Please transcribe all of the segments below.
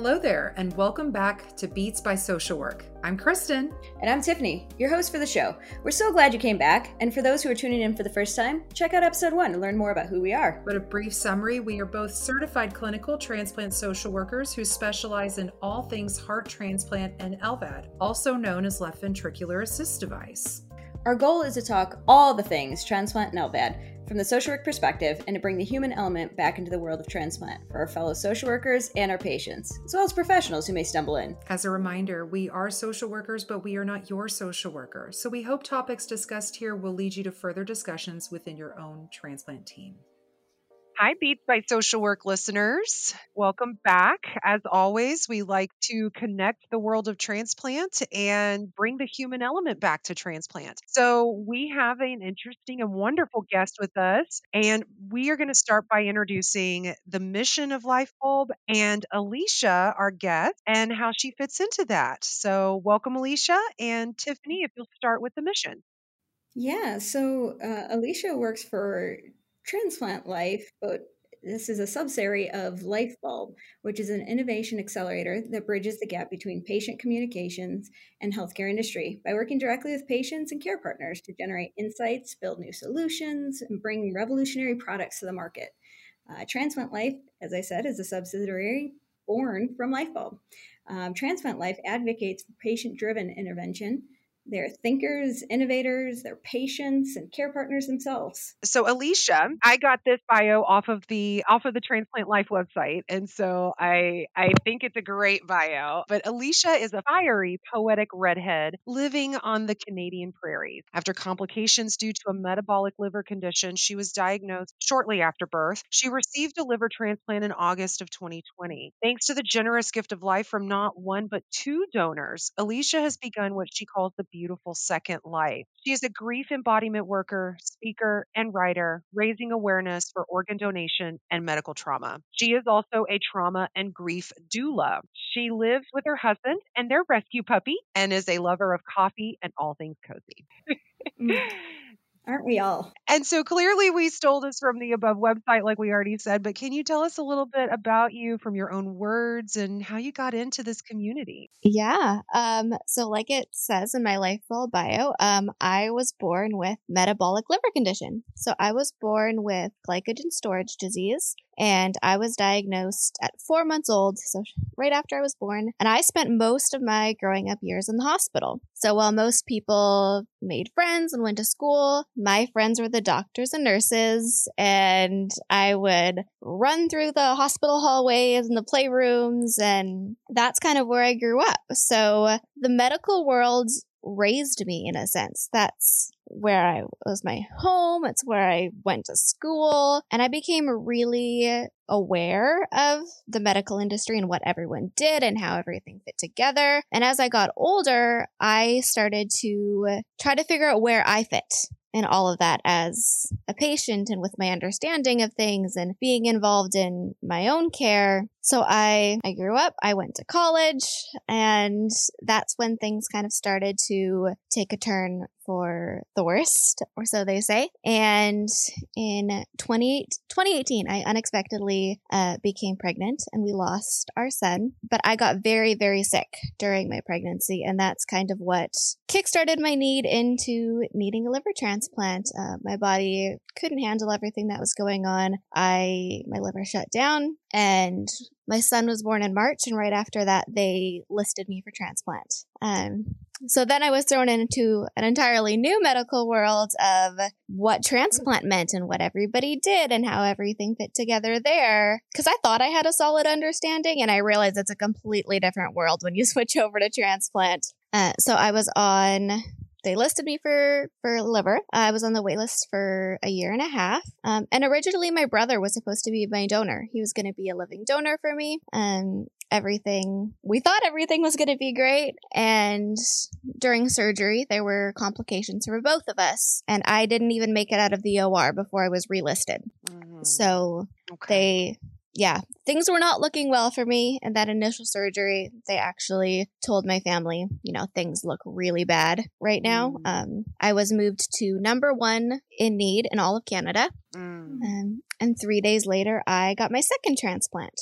Hello there, and welcome back to Beats by Social Work. I'm Kristin. And I'm Tiffany, your host for the show. We're so glad you came back, and for those who are tuning in for the first time, check out episode one to learn more about who we are. But a brief summary we are both certified clinical transplant social workers who specialize in all things heart transplant and LVAD, also known as left ventricular assist device. Our goal is to talk all the things transplant and LVAD from the social work perspective and to bring the human element back into the world of transplant for our fellow social workers and our patients, as well as professionals who may stumble in. As a reminder, we are social workers, but we are not your social worker. So we hope topics discussed here will lead you to further discussions within your own transplant team. Hi, Beats by Social Work listeners. Welcome back. As always, we like to connect the world of transplant and bring the human element back to transplant. So, we have an interesting and wonderful guest with us, and we are going to start by introducing the mission of Lyfebulb and Alisha, our guest, and how she fits into that. So, welcome, Alisha. And Tiffany, if you'll start with the mission. Yeah, so uh, Alisha works for Transplant Lyfe, but this is a subsidiary of Lyfebulb, which is an innovation accelerator that bridges the gap between patient communications and healthcare industry by working directly with patients and care partners to generate insights, build new solutions, and bring revolutionary products to the market. Uh, Transplant Lyfe, as I said, is a subsidiary born from Lyfebulb. Um, Transplant Lyfe advocates for patient driven intervention they're thinkers, innovators, they're patients and care partners themselves. So Alisha, I got this bio off of the off of the Transplant Lyfe website. And so I I think it's a great bio. But Alisha is a fiery, poetic redhead living on the Canadian prairies. After complications due to a metabolic liver condition, she was diagnosed shortly after birth. She received a liver transplant in August of 2020. Thanks to the generous gift of life from not one but two donors, Alisha has begun what she calls the beautiful second life. She is a grief embodiment worker, speaker, and writer, raising awareness for organ donation and medical trauma. She is also a trauma and grief doula. She lives with her husband and their rescue puppy and is a lover of coffee and all things cozy. Mm. Aren't we all? And so clearly we stole this from the above website, like we already said, but can you tell us a little bit about you from your own words and how you got into this community? Yeah. Um, so like it says in my Lyfebulb bio, um, I was born with metabolic liver condition. So I was born with glycogen storage disease and I was diagnosed at four months old, so right after I was born. And I spent most of my growing up years in the hospital. So while most people made friends and went to school, my friends were the doctors and nurses, and I would run through the hospital hallways and the playrooms, and that's kind of where I grew up. So the medical world raised me in a sense. That's where I was my home. It's where I went to school. And I became really aware of the medical industry and what everyone did and how everything fit together. And as I got older, I started to try to figure out where I fit in all of that as a patient and with my understanding of things and being involved in my own care. So I, I grew up, I went to college, and that's when things kind of started to take a turn for the worst, or so they say. And in 20, 2018, I unexpectedly uh, became pregnant and we lost our son. But I got very, very sick during my pregnancy, and that's kind of what kickstarted my need into needing a liver transplant. Uh, my body couldn't handle everything that was going on. I my liver shut down and my son was born in March, and right after that, they listed me for transplant. Um, so then I was thrown into an entirely new medical world of what transplant meant and what everybody did and how everything fit together there. Because I thought I had a solid understanding, and I realized it's a completely different world when you switch over to transplant. Uh, so I was on they listed me for for liver. I was on the waitlist for a year and a half. Um, and originally, my brother was supposed to be my donor. He was going to be a living donor for me, and everything. We thought everything was going to be great, and during surgery, there were complications for both of us, and I didn't even make it out of the OR before I was relisted. Mm-hmm. So okay. they yeah, things were not looking well for me in that initial surgery. They actually told my family, you know, things look really bad right now. Mm. Um, I was moved to number one in need in all of Canada. Mm. Um, and three days later, I got my second transplant.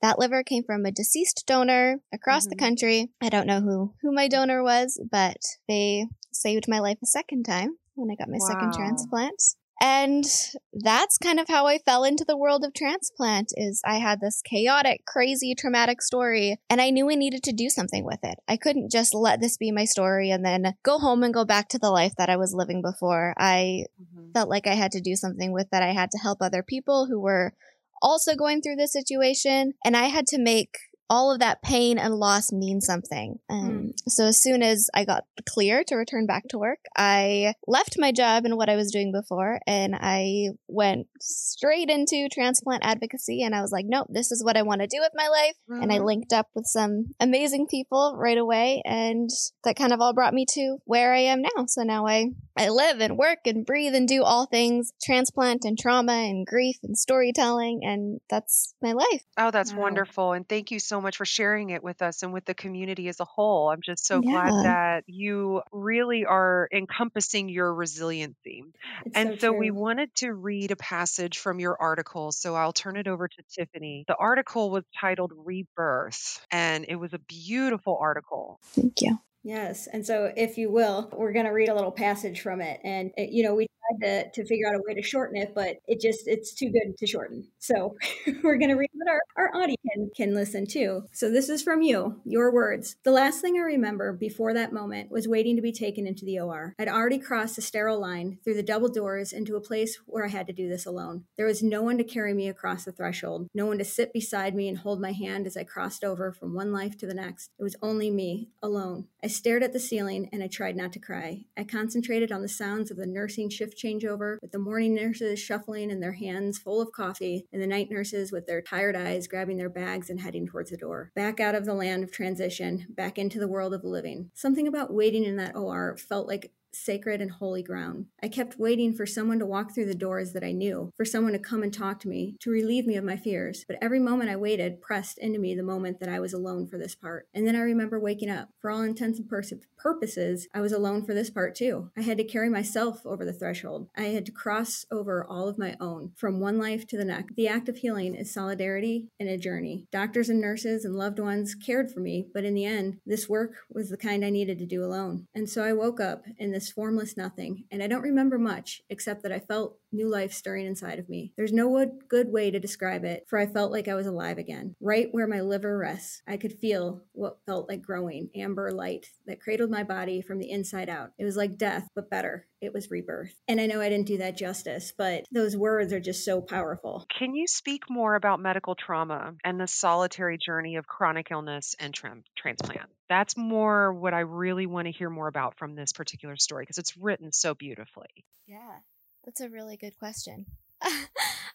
That liver came from a deceased donor across the Mhm. country. I don't know who who my donor was, but they saved my life a second time when I got my second transplant. And that's kind of how I fell into the world of transplant is I had this chaotic, crazy, traumatic story and I knew I needed to do something with it. I couldn't just let this be my story and then go home and go back to the life that I was living before. I Mhm. felt like I had to do something with that. I had to help other people who were also going through this situation, and I had to make all of that pain and loss mean something. Um, So as soon as I got clear to return back to work, I left my job and what I was doing before, and I went straight into transplant advocacy. And I was like, nope, this is what I want to do with my life. And I Mhm. linked up with some amazing people right away, and that kind of all brought me to where I am now. So now I I live and work and breathe and do all things transplant and trauma and grief and storytelling, and that's my life. Oh, that's Wow. wonderful. And thank you so much for sharing it with us and with the community as a whole. I'm just so glad that you really are encompassing your resiliency. It's And so so we wanted to read a passage from your article. So I'll turn it over to Tiffany. The article was titled Rebirth, and it was a beautiful article. Thank you. Yes. And so, if you will, we're going to read a little passage from it. And, you know, we tried to, to figure out a way to shorten it, but it just, it's too good to shorten. So, we're going to read what our, our audience can, can listen to. So, this is from you, your words. The last thing I remember before that moment was waiting to be taken into the OR. I'd already crossed the sterile line through the double doors into a place where I had to do this alone. There was no one to carry me across the threshold, no one to sit beside me and hold my hand as I crossed over from one life to the next. It was only me, alone. I stared at the ceiling and I tried not to cry. I concentrated on the sounds of the nursing shift changeover, with the morning nurses shuffling in their hands full of coffee, and the night nurses with their tired eyes grabbing their bags and heading towards the door. Back out of the land of transition, back into the world of living. Something about waiting in that OR felt like sacred and holy ground. I kept waiting for someone to walk through the doors that I knew, for someone to come and talk to me, to relieve me of my fears. But every moment I waited pressed into me the moment that I was alone for this part. And then I remember waking up. For all intents and purposes, I was alone for this part too. I had to carry myself over the threshold. I had to cross over all of my own, from one life to the next. The act of healing is solidarity and a journey. Doctors and nurses and loved ones cared for me, but in the end, this work was the kind I needed to do alone. And so I woke up in this formless nothing, and I don't remember much except that I felt new life stirring inside of me. There's no good way to describe it, for I felt like I was alive again. Right where my liver rests, I could feel what felt like growing amber light that cradled my body from the inside out. It was like death, but better. It was rebirth. And I know I didn't do that justice, but those words are just so powerful. Can you speak more about medical trauma and the solitary journey of chronic illness and tran- transplant? That's more what I really want to hear more about from this particular story because it's written so beautifully. Yeah, that's a really good question.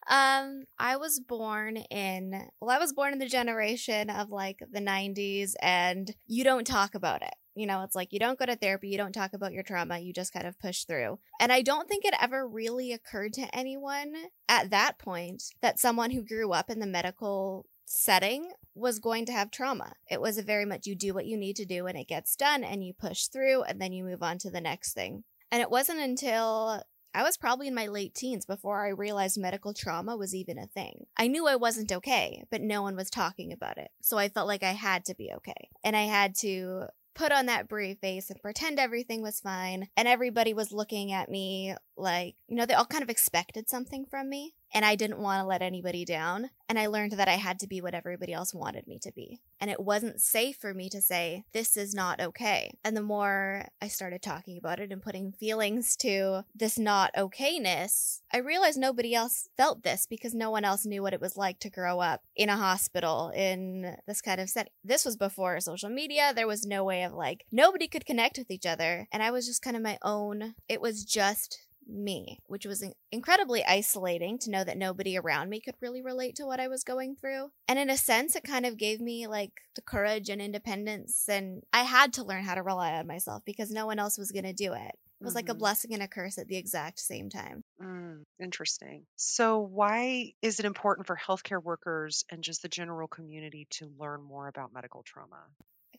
um, I was born in, well, I was born in the generation of like the 90s, and you don't talk about it. You know, it's like you don't go to therapy, you don't talk about your trauma, you just kind of push through. And I don't think it ever really occurred to anyone at that point that someone who grew up in the medical setting was going to have trauma. It was a very much you do what you need to do and it gets done and you push through and then you move on to the next thing. And it wasn't until I was probably in my late teens before I realized medical trauma was even a thing. I knew I wasn't okay, but no one was talking about it. So I felt like I had to be okay. And I had to put on that brave face and pretend everything was fine. And everybody was looking at me like, you know, they all kind of expected something from me. And I didn't want to let anybody down. And I learned that I had to be what everybody else wanted me to be. And it wasn't safe for me to say, this is not okay. And the more I started talking about it and putting feelings to this not okayness, I realized nobody else felt this because no one else knew what it was like to grow up in a hospital in this kind of setting. This was before social media. There was no way of like, nobody could connect with each other. And I was just kind of my own, it was just me, which was in- incredibly isolating to know that nobody around me could really relate to what I was going through. And in a sense, it kind of gave me like the courage and independence. And I had to learn how to rely on myself because no one else was going to do it. It was like a Mhm. blessing and a curse at the exact same time. Mm, interesting. So, why is it important for healthcare workers and just the general community to learn more about medical trauma?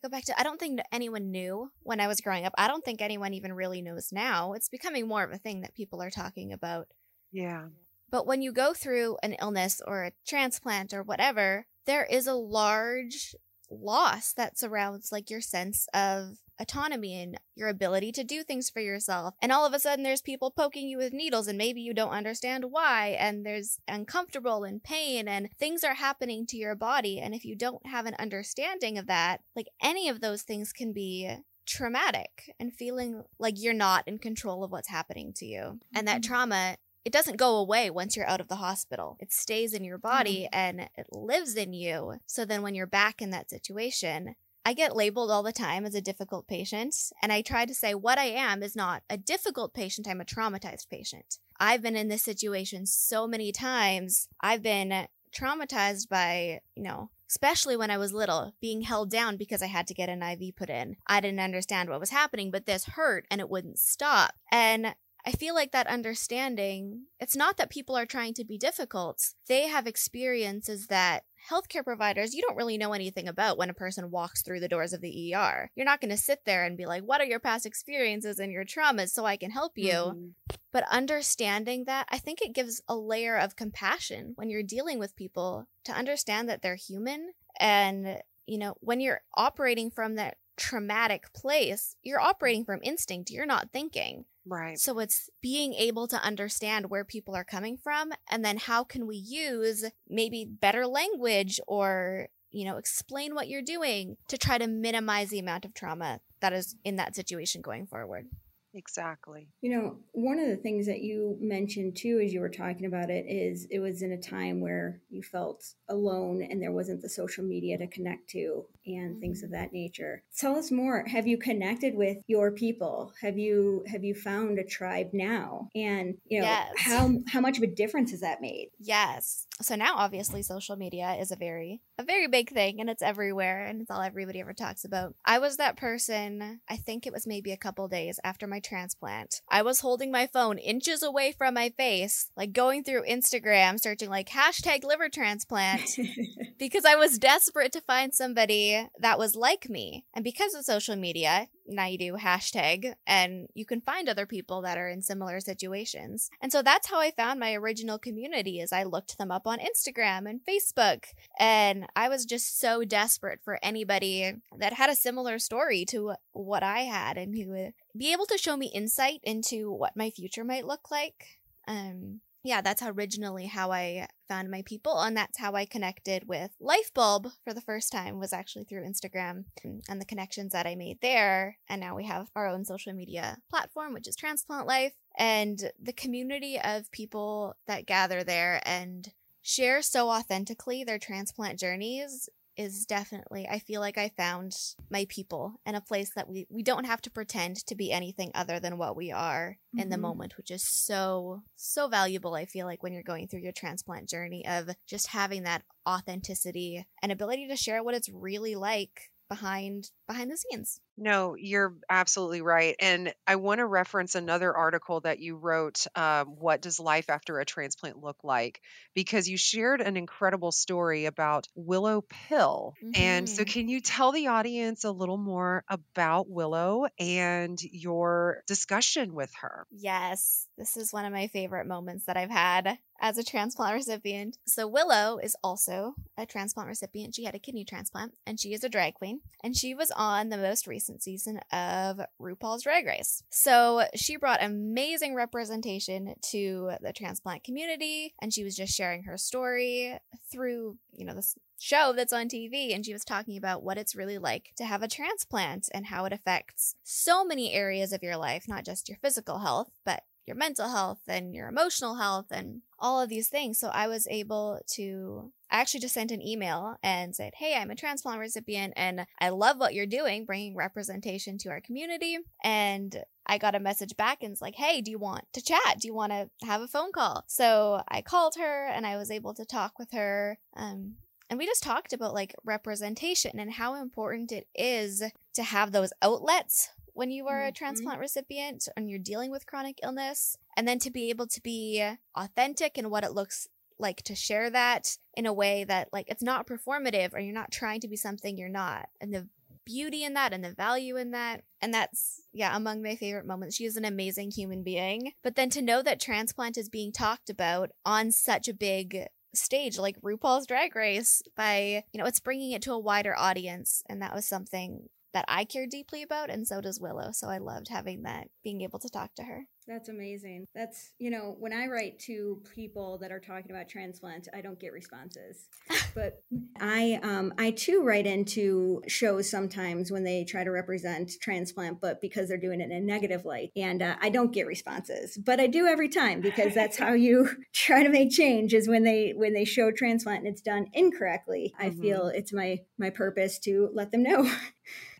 Go back to I don't think anyone knew when I was growing up. I don't think anyone even really knows now. It's becoming more of a thing that people are talking about. Yeah. But when you go through an illness or a transplant or whatever, there is a large loss that surrounds like your sense of autonomy and your ability to do things for yourself. And all of a sudden there's people poking you with needles and maybe you don't understand why and there's uncomfortable and pain and things are happening to your body and if you don't have an understanding of that, like any of those things can be traumatic and feeling like you're not in control of what's happening to you. And that Mhm. trauma it doesn't go away once you're out of the hospital. It stays in your body and it lives in you. So then when you're back in that situation, I get labeled all the time as a difficult patient. And I try to say what I am is not a difficult patient, I'm a traumatized patient. I've been in this situation so many times. I've been traumatized by, you know, especially when I was little, being held down because I had to get an IV put in. I didn't understand what was happening, but this hurt and it wouldn't stop. And I feel like that understanding, it's not that people are trying to be difficult. They have experiences that healthcare providers, you don't really know anything about when a person walks through the doors of the ER. You're not going to sit there and be like, what are your past experiences and your traumas so I can help you? Mhm. But understanding that, I think it gives a layer of compassion when you're dealing with people to understand that they're human. And, you know, when you're operating from that traumatic place, you're operating from instinct, you're not thinking. Right. So it's being able to understand where people are coming from and then how can we use maybe better language or, you know, explain what you're doing to try to minimize the amount of trauma that is in that situation going forward. Exactly. You know, one of the things that you mentioned too, as you were talking about it, is it was in a time where you felt alone and there wasn't the social media to connect to and things mm-hmm. of that nature. Tell us more. Have you connected with your people? Have you have you found a tribe now? And you know, Yes. how how much of a difference has that made? Yes. So now obviously social media is a very a very big thing and it's everywhere and it's all everybody ever talks about. I was that person, I think it was maybe a couple days after my transplant. I was holding my phone inches away from my face, like going through Instagram searching like hashtag liver transplant because I was desperate to find somebody that was like me. And because of social media, do hashtag and you can find other people that are in similar situations. And so that's how I found my original community is I looked them up on Instagram and Facebook and I was just so desperate for anybody that had a similar story to what I had and who would be able to show me insight into what my future might look like. Um yeah, that's originally how I found my people, and that's how I connected with Lyfebulb for the first time was actually through Instagram and the connections that I made there. And now we have our own social media platform, which is Transplant Lyfe, and the community of people that gather there and share so authentically their transplant journeys is definitely I feel like I found my people and a place that we we don't have to pretend to be anything other than what we are in the Mhm. moment which is so so valuable I feel like when you're going through your transplant journey of just having that authenticity and ability to share what it's really like behind behind the scenes. No, you're absolutely right. And I want to reference another article that you wrote, um, What Does Life After a Transplant Look Like? Because you shared an incredible story about Willow Pill. And so, Mhm. can you tell the audience a little more about Willow and your discussion with her? Yes, this is one of my favorite moments that I've had as a transplant recipient. So, Willow is also a transplant recipient. She had a kidney transplant and she is a drag queen. And she was on the most recent season of RuPaul's Drag Race. So, she brought amazing representation to the transplant community and she was just sharing her story through, you know, this show that's on TV and she was talking about what it's really like to have a transplant and how it affects so many areas of your life, not just your physical health, but your mental health and your emotional health and all of these things. So I was able to I actually just sent an email and said, Hey, I'm a transplant recipient and I love what you're doing, bringing representation to our community. And I got a message back and it's like, Hey, do you want to chat? Do you want to have a phone call? So I called her and I was able to talk with her. Um, and we just talked about like representation and how important it is to have those outlets when you are a Mhm. transplant recipient and you're dealing with chronic illness. And then to be able to be authentic in what it looks like to share that in a way that like it's not performative or you're not trying to be something you're not. And the beauty in that and the value in that. And that's, yeah, among my favorite moments. She is an amazing human being. But then to know that transplant is being talked about on such a big stage like RuPaul's Drag Race by, you know, it's bringing it to a wider audience. And that was something that I care deeply about. And so does Willow. So I loved having that, being able to talk to her. That's amazing. That's, you know, when I write to people that are talking about transplant, I don't get responses. but I um I too write into shows sometimes when they try to represent transplant but because they're doing it in a negative light and uh, I don't get responses. But I do every time because that's how you try to make change is when they when they show transplant and it's done incorrectly. I Mhm. feel it's my my purpose to let them know.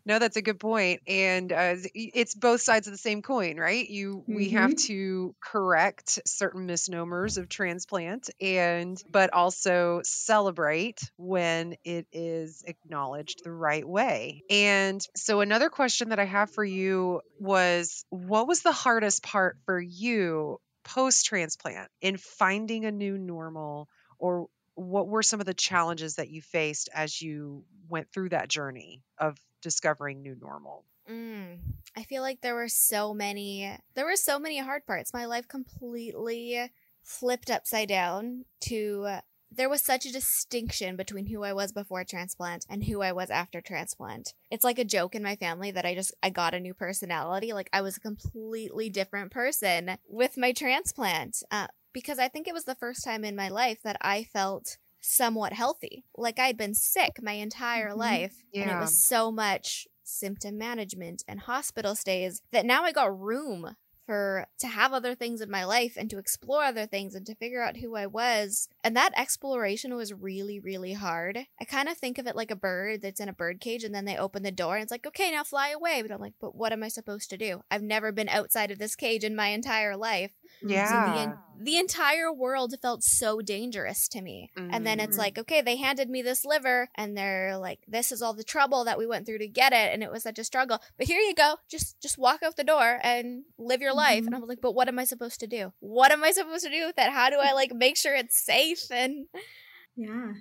No, that's a good point, and uh, it's both sides of the same coin, right? You we have mm-hmm. to correct certain misnomers of transplant, and but also celebrate when it is acknowledged the right way. And so, another question that I have for you was, what was the hardest part for you post transplant in finding a new normal, or what were some of the challenges that you faced as you went through that journey of discovering new normal? Mm, I feel like there were so many there were so many hard parts. My life completely flipped upside down to there was such a distinction between who I was before transplant and who I was after transplant. It's like a joke in my family that I just I got a new personality. Like I was a completely different person with my transplant. Uh, because I think it was the first time in my life that I felt somewhat healthy. Like I'd been sick my entire Mhm. life and it was so much symptom management and hospital stays that now I got room for to have other things in my life and to explore other things and to figure out who I was. And that exploration was really, really hard. I kind of think of it like a bird that's in a bird cage and then they open the door and it's like, okay, now fly away. But I'm like, but what am I supposed to do? I've never been outside of this cage in my entire life. So the, Yeah. en- the entire world felt so dangerous to me. And then it's Mhm. like, okay, they handed me this liver and they're like, this is all the trouble that we went through to get it. And it was such a struggle. But here you go. Just, just walk out the door and live your life. And I'm like, but what am I supposed to do? What am I supposed to do with that? How do I like make sure it's safe? And Yeah.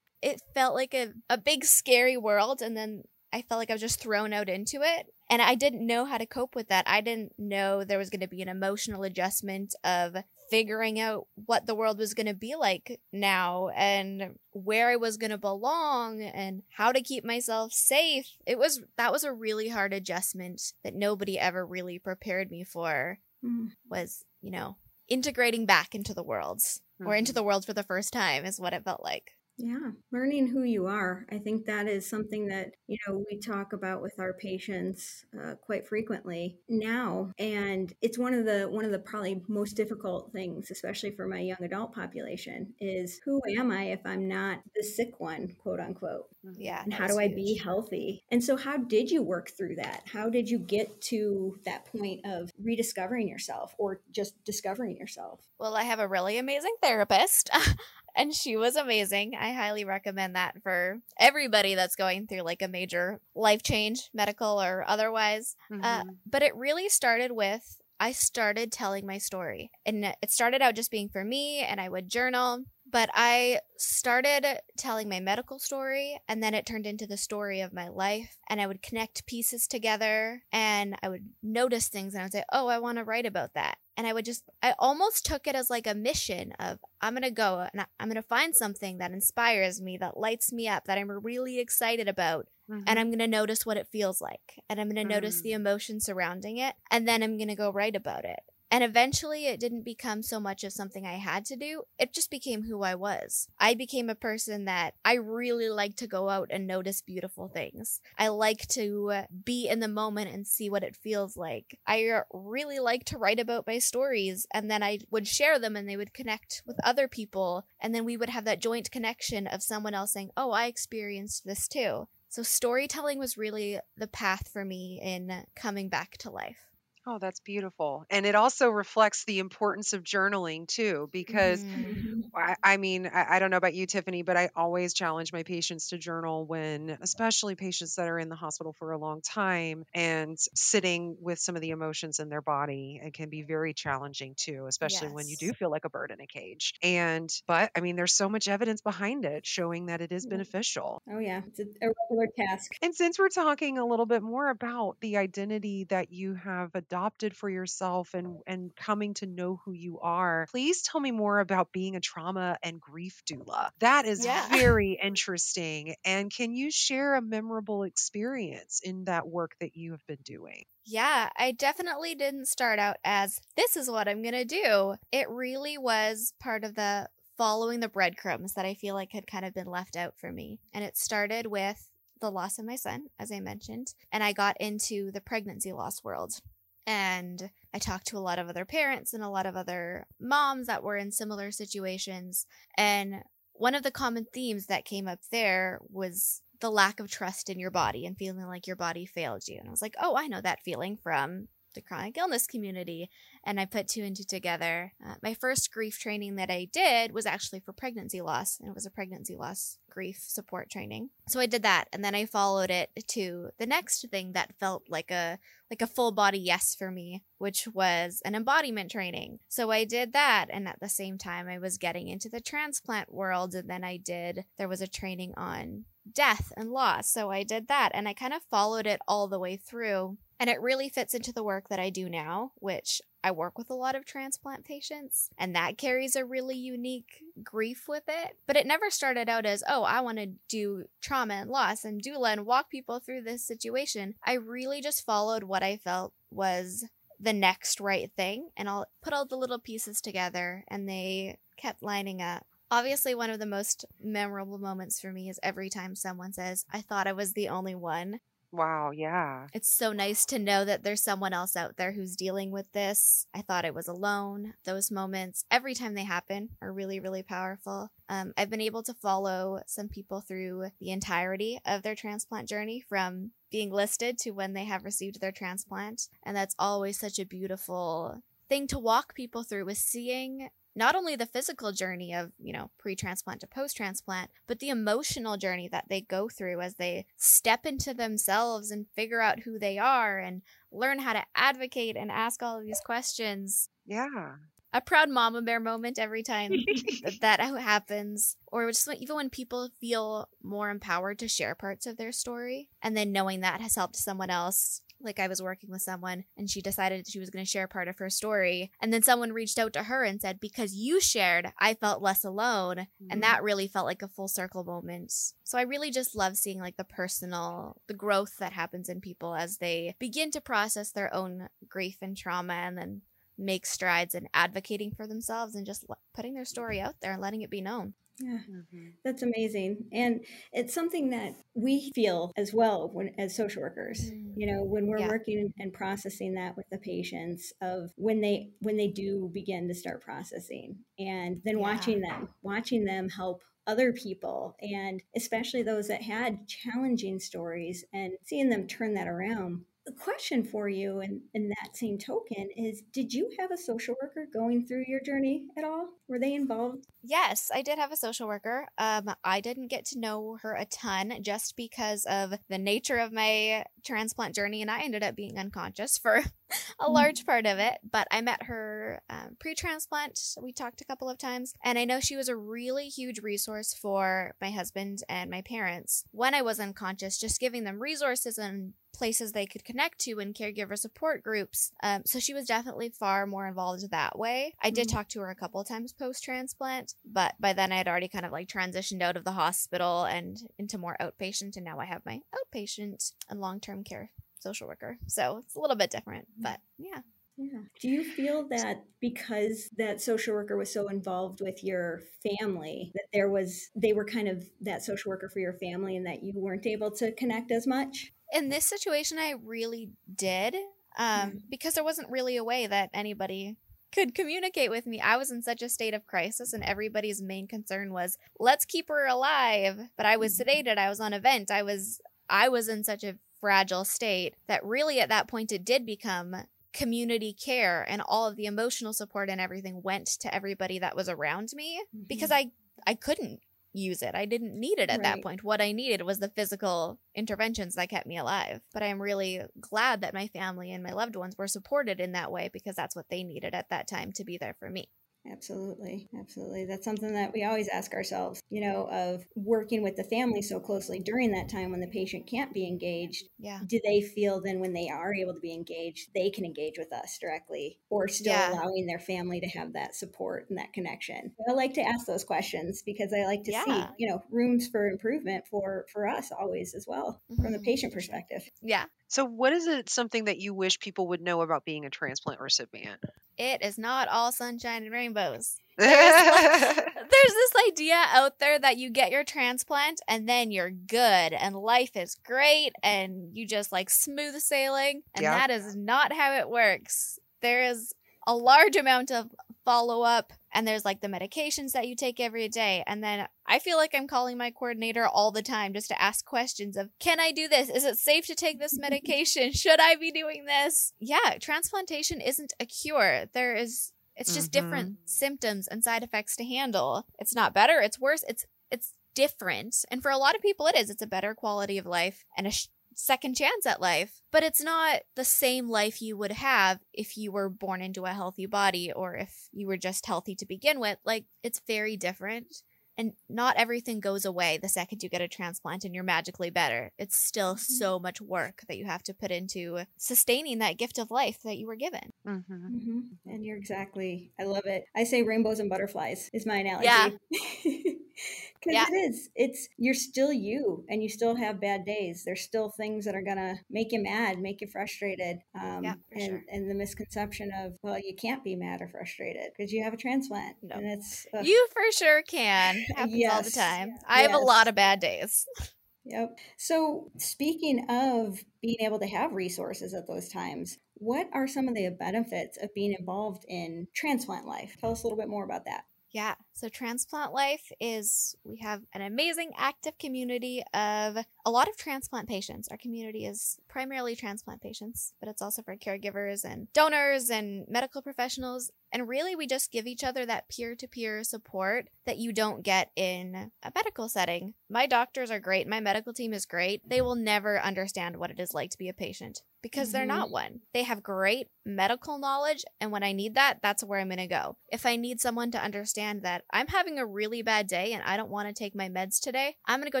it felt like a, a big scary world and then I felt like I was just thrown out into it. And I didn't know how to cope with that. I didn't know there was going to be an emotional adjustment of figuring out what the world was going to be like now and where I was going to belong and how to keep myself safe. It was that was a really hard adjustment that nobody ever really prepared me for Mm. was, you know, integrating back into the world or into Mhm. the world for the first time is what it felt like. Yeah, learning who you are. I think that is something that, you know, we talk about with our patients uh, quite frequently now. And it's one of the one of the probably most difficult things, especially for my young adult population, is who am I if I'm not the sick one, quote unquote? Yeah. And how do I be healthy? And so how did you work through that? How did you get to that point of rediscovering yourself or just discovering yourself? Well, I have a really amazing therapist, and she was amazing. I highly recommend that for everybody that's going through like a major life change, medical or otherwise. Uh, Mhm. but it really started with I started telling my story. And it started out just being for me, and I would journal. But I started telling my medical story, and then it turned into the story of my life. And I would connect pieces together, and I would notice things, and I would say, Oh, I want to write about that. And I would just, I almost took it as like a mission of, I'm going to go and I'm going to find something that inspires me, that lights me up, that I'm really excited about and Mhm. I'm going to notice what it feels like. And I'm going to notice Mm. the emotion surrounding it. And then I'm going to go write about it. And eventually, it didn't become so much of something I had to do. It just became who I was. I became a person that I really like to go out and notice beautiful things. I like to be in the moment and see what it feels like. I uh, really like to write about my stories, and then I would share them and they would connect with other people. And then we would have that joint connection of someone else saying, Oh, I experienced this too. So storytelling was really the path for me in coming back to life. Oh, that's beautiful. And it also reflects the importance of journaling too, because Mm. I, I mean, I, I don't know about you, Tiffany, but I always challenge my patients to journal when, especially patients that are in the hospital for a long time and sitting with some of the emotions in their body. It can be very challenging too, especially when you do feel like a bird in a cage. And, but I mean, there's so much evidence behind it showing that it is Yeah. beneficial. Oh yeah, it's a, a regular task. And since we're talking a little bit more about the identity that you have adopted for yourself and and coming to know who you are, please tell me more about being a trauma and grief doula. That is Yeah. very interesting. And can you share a memorable experience in that work that you have been doing? Yeah, I definitely didn't start out as this is what I'm going to do. It really was part of the following the breadcrumbs that I feel like had kind of been left out for me. And it started with the loss of my son, as I mentioned, and I got into the pregnancy loss world. And I talked to a lot of other parents and a lot of other moms that were in similar situations. And one of the common themes that came up there was the lack of trust in your body and feeling like your body failed you. And I was like, oh, I know that feeling from the chronic illness community. And I put two and two together. Uh, my first grief training that I did was actually for pregnancy loss, and it was a pregnancy loss grief support training. So I did that, and then I followed it to the next thing that felt like a like a full body yes for me, which was an embodiment training. So I did that, and at the same time, I was getting into the transplant world, and then I did there was a training on death and loss. So I did that, and I kind of followed it all the way through. And it really fits into the work that I do now, which I work with a lot of transplant patients, and that carries a really unique grief with it. But it never started out as, oh, I want to do trauma and loss and doula and walk people through this situation. I really just followed what I felt was the next right thing, and I'll put all the little pieces together, and they kept lining up. Obviously, one of the most memorable moments for me is every time someone says, I thought I was the only one. Wow, yeah. It's so nice to know that there's someone else out there who's dealing with this. I thought I was alone. Those moments, every time they happen, are really, really powerful. Um, I've been able to follow some people through the entirety of their transplant journey from being listed to when they have received their transplant. And that's always such a beautiful thing to walk people through is seeing not only the physical journey of, you know, pre transplant to post transplant, but the emotional journey that they go through as they step into themselves and figure out who they are and learn how to advocate and ask all of these questions. Yeah. A proud mama bear moment every time that, happens. Or just when, even when people feel more empowered to share parts of their story, and then knowing that has helped someone else like I was working with someone and she decided she was going to share part of her story. And then someone reached out to her and said, Because you shared, I felt less alone. Mhm. And that really felt like a full circle moment. So I really just love seeing like the personal, the growth that happens in people as they begin to process their own grief and trauma and then make strides in advocating for themselves and just l- putting their story out there and letting it be known. Yeah, Mhm. that's amazing, and it's something that we feel as well when as social workers. Mm. You know, when we're Yeah. working and processing that with the patients of when they when they do begin to start processing, and then Yeah. watching them, watching them help other people, and especially those that had challenging stories, and seeing them turn that around. The question for you, in, in that same token, is: Did you have a social worker going through your journey at all? Were they involved? Yes, I did have a social worker. Um, I didn't get to know her a ton just because of the nature of my transplant journey, and I ended up being unconscious for a Mm. large part of it. But I met her um, pre transplant. We talked a couple of times, and I know she was a really huge resource for my husband and my parents when I was unconscious, just giving them resources and places they could connect to and caregiver support groups. Um, so she was definitely far more involved that way. I did Mhm. talk to her a couple of times post transplant, but by then I had already kind of like transitioned out of the hospital and into more outpatient, and now I have my outpatient and long term care social worker. So it's a little bit different, but yeah. Yeah. Do you feel that because that social worker was so involved with your family, that there was, they were kind of that social worker for your family and that you weren't able to connect as much? In this situation, I really did um, because there wasn't really a way that anybody could communicate with me. I was in such a state of crisis, and everybody's main concern was, let's keep her alive. But I was sedated, I was on a vent, I was I was in such a fragile state that really at that point it did become community care and all of the emotional support and everything went to everybody that was around me mm-hmm. because I I couldn't use it. I didn't need it at right. that point. What I needed was the physical interventions that kept me alive. But I am really glad that my family and my loved ones were supported in that way because that's what they needed at that time to be there for me. Absolutely. Absolutely. That's something that we always ask ourselves, you know, of working with the family so closely during that time when the patient can't be engaged. Yeah. Do they feel then when they are able to be engaged, they can engage with us directly or still yeah. allowing their family to have that support and that connection? I like to ask those questions because I like to yeah. see, you know, rooms for improvement for for us always as well mm-hmm. from the mm-hmm. patient perspective. Yeah. So what is it something that you wish people would know about being a transplant recipient? It is not all sunshine and rainbows. There's, there's this idea out there that you get your transplant and then you're good and life is great and you just like smooth sailing. And yeah. that is not how it works. There is a large amount of follow up and there's like the medications that you take every day and then i feel like i'm calling my coordinator all the time just to ask questions of can i do this? Is it safe to take this medication? Should i be doing this? Yeah transplantation isn't a cure. There is it's just mm-hmm. different symptoms and side effects to handle. It's not better it's worse it's it's different. And for a lot of people it is. It's a better quality of life and a sh- second chance at life, but it's not the same life you would have if you were born into a healthy body or if you were just healthy to begin with. Like, it's very different. And not everything goes away the second you get a transplant and you're magically better. It's still mm-hmm. so much work that you have to put into sustaining that gift of life that you were given. Mm-hmm. Mm-hmm. And you're exactly, I love it. I say rainbows and butterflies is my analogy. Yeah. Because yeah. it is. It's you're still you, and you still have bad days. There's still things that are gonna make you mad, make you frustrated. Um, yeah, and sure. and the misconception of well, you can't be mad or frustrated because you have a transplant, no. and it's uh, you for sure can. Happens yes. all the time. I yes. have a lot of bad days. Yep. So, speaking of being able to have resources at those times, what are some of the benefits of being involved in Transplant Lyfe? Tell us a little bit more about that. Yeah. So Transplant Lyfe is, we have an amazing active community of a lot of transplant patients. Our community is primarily transplant patients, but it's also for caregivers and donors and medical professionals. And really, we just give each other that peer to peer support that you don't get in a medical setting. My doctors are great. My medical team is great. They will never understand what it is like to be a patient because mm-hmm. they're not one. They have great medical knowledge. And when I need that, that's where I'm going to go. If I need someone to understand that I'm having a really bad day and I don't want to take my meds today, I'm going to go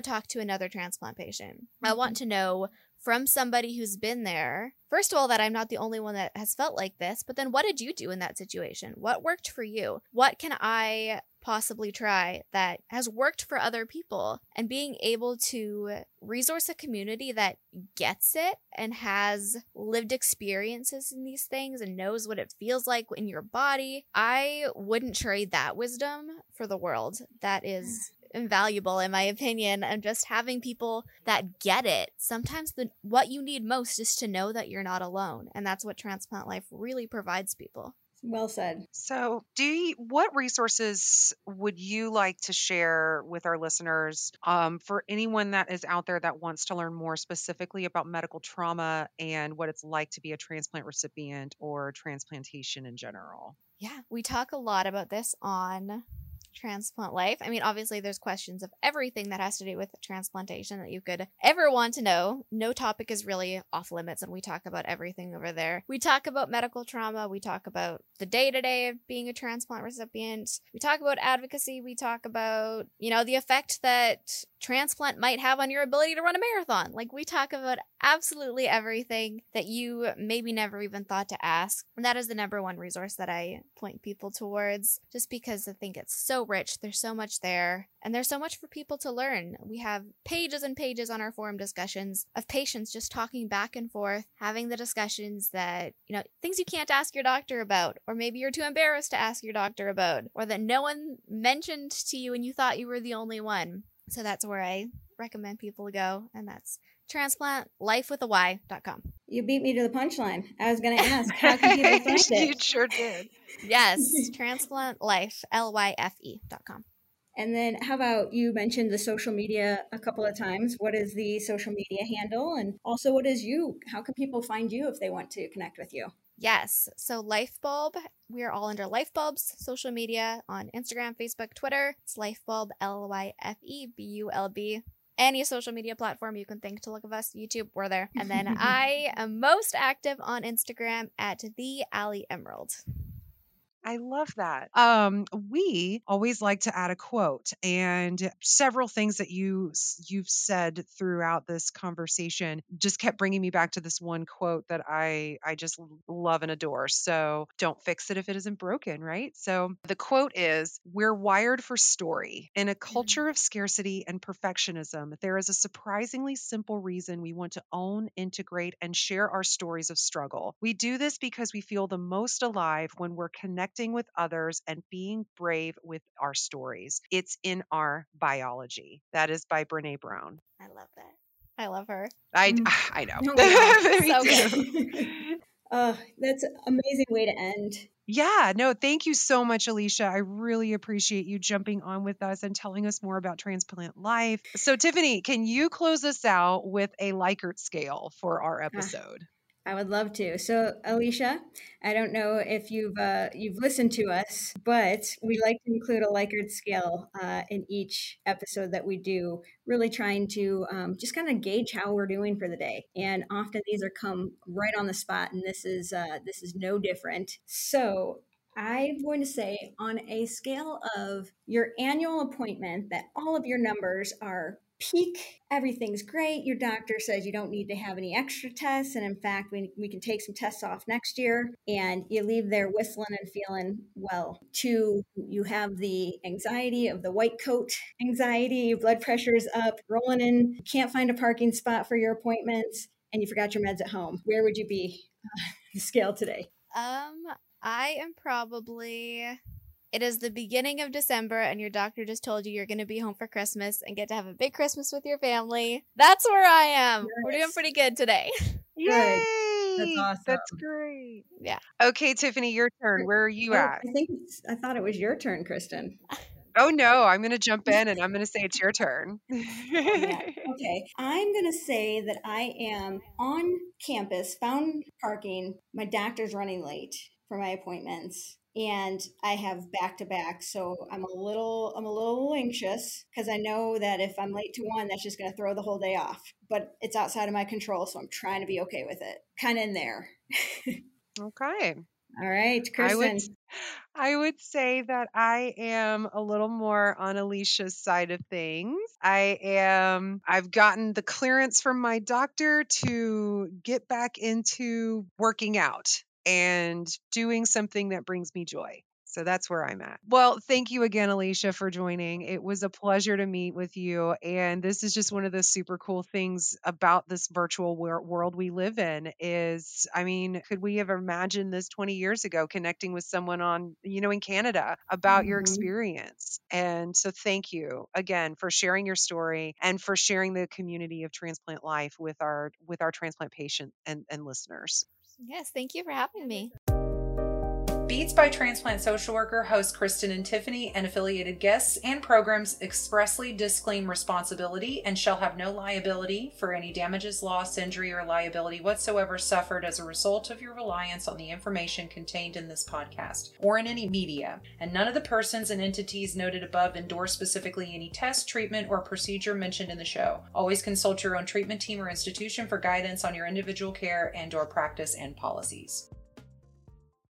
talk to another transplant patient. Mm-hmm. I want to know from somebody who's been there. First of all, that I'm not the only one that has felt like this, but then what did you do in that situation? What worked for you? What can I possibly try that has worked for other people? And being able to resource a community that gets it and has lived experiences in these things and knows what it feels like in your body, I wouldn't trade that wisdom for the world. That is mm. invaluable in my opinion and just having people that get it sometimes the what you need most is to know that you're not alone and that's what Transplant Lyfe really provides people well said. So, do you, what resources would you like to share with our listeners um, for anyone that is out there that wants to learn more specifically about medical trauma and what it's like to be a transplant recipient or transplantation in general? Yeah, we talk a lot about this on Transplant Lyfe. I mean, obviously, there's questions of everything that has to do with transplantation that you could ever want to know. No topic is really off limits, and we talk about everything over there. We talk about medical trauma. We talk about the day to day of being a transplant recipient. We talk about advocacy. We talk about, you know, the effect that transplant might have on your ability to run a marathon. Like, we talk about absolutely everything that you maybe never even thought to ask. And that is the number one resource that I point people towards just because I think it's so rich. There's so much there, and there's so much for people to learn. We have pages and pages on our forum discussions of patients just talking back and forth, having the discussions that, you know, things you can't ask your doctor about, or maybe you're too embarrassed to ask your doctor about, or that no one mentioned to you and you thought you were the only one. So that's where I recommend people go, and that's transplantlifewithay.com. You beat me to the punchline. I was going to ask, how can people find it? you sure did. Yes, transplantlife, L-Y-F-E dot com. And then how about you mentioned the social media a couple of times. What is the social media handle? And also what is you? How can people find you if they want to connect with you? Yes. So Lyfebulb, we are all under Lyfebulb's social media on Instagram, Facebook, Twitter. It's Lyfebulb, L Y F E B U L B. Any social media platform you can think to look of us, YouTube, we're there. And then I am most active on Instagram at the Alley Emerald. I love that. Um, we always like to add a quote, and several things that you you've said throughout this conversation just kept bringing me back to this one quote that I I just love and adore. So don't fix it if it isn't broken, right? So the quote is, "We're wired for story. In a Mm-hmm. culture of scarcity and perfectionism, there is a surprisingly simple reason we want to own, integrate, and share our stories of struggle. We do this because we feel the most alive when we're connecting with others and being brave with our stories. It's in our biology. That is by Brene Brown. I love that. I love her. I Mm. I know. Oh, So good. Oh, that's an amazing way to end. Yeah, no, thank you so much, Alisha. I really appreciate you jumping on with us and telling us more about Transplant Lyfe. So, Tiffany, can you close us out with a Likert scale for our episode? I would love to. So, Alisha, I don't know if you've uh, you've listened to us, but we like to include a Likert scale uh, in each episode that we do, really trying to um, just kind of gauge how we're doing for the day. And often these are come right on the spot, and this is uh, this is no different. So. I'm going to say on a scale of your annual appointment that all of your numbers are peak. Everything's great. Your doctor says you don't need to have any extra tests. And in fact, we, we can take some tests off next year. And you leave there whistling and feeling well. To you have the anxiety of the white coat anxiety, your blood pressure's up, rolling in, can't find a parking spot for your appointments, and you forgot your meds at home. Where would you be uh, the scale today? Um, I am probably. It is the beginning of December, and your doctor just told you you're going to be home for Christmas and get to have a big Christmas with your family. That's where I am. We're doing pretty good today. Yay! That's awesome. That's great. Yeah. Okay, Tiffany, your turn. Where are you Oh, at? I think it's, I thought it was your turn, Kristin. Oh no, I'm going to jump in and I'm going to say it's your turn. Oh, yeah. Okay. I'm going to say that I am on campus, found parking. My doctor's running late for my appointments and I have back to back. So I'm a little, I'm a little anxious because I know that if I'm late to one, that's just going to throw the whole day off, but it's outside of my control. So I'm trying to be okay with it. Kind of in there. okay. All right, I Kristin. would I would say that I am a little more on Alisha's side of things. I am I've gotten the clearance from my doctor to get back into working out and doing something that brings me joy. So that's where I'm at. Well, thank you again, Alisha, for joining. It was a pleasure to meet with you. And this is just one of the super cool things about this virtual wor- world we live in is, I mean, could we have imagined this 20 years ago, connecting with someone on, you know, in Canada about your Mhm. experience? And so thank you again for sharing your story and for sharing the community of Transplant Lyfe with our with our transplant patient and, and listeners. Yes, thank you for having me. Beats by Transplant Social Worker hosts Kristin and Tiffany and affiliated guests and programs expressly disclaim responsibility and shall have no liability for any damages, loss, injury, or liability whatsoever suffered as a result of your reliance on the information contained in this podcast or in any media. And none of the persons and entities noted above endorse specifically any test, treatment, or procedure mentioned in the show. Always consult your own treatment team or institution for guidance on your individual care and or practice and policies.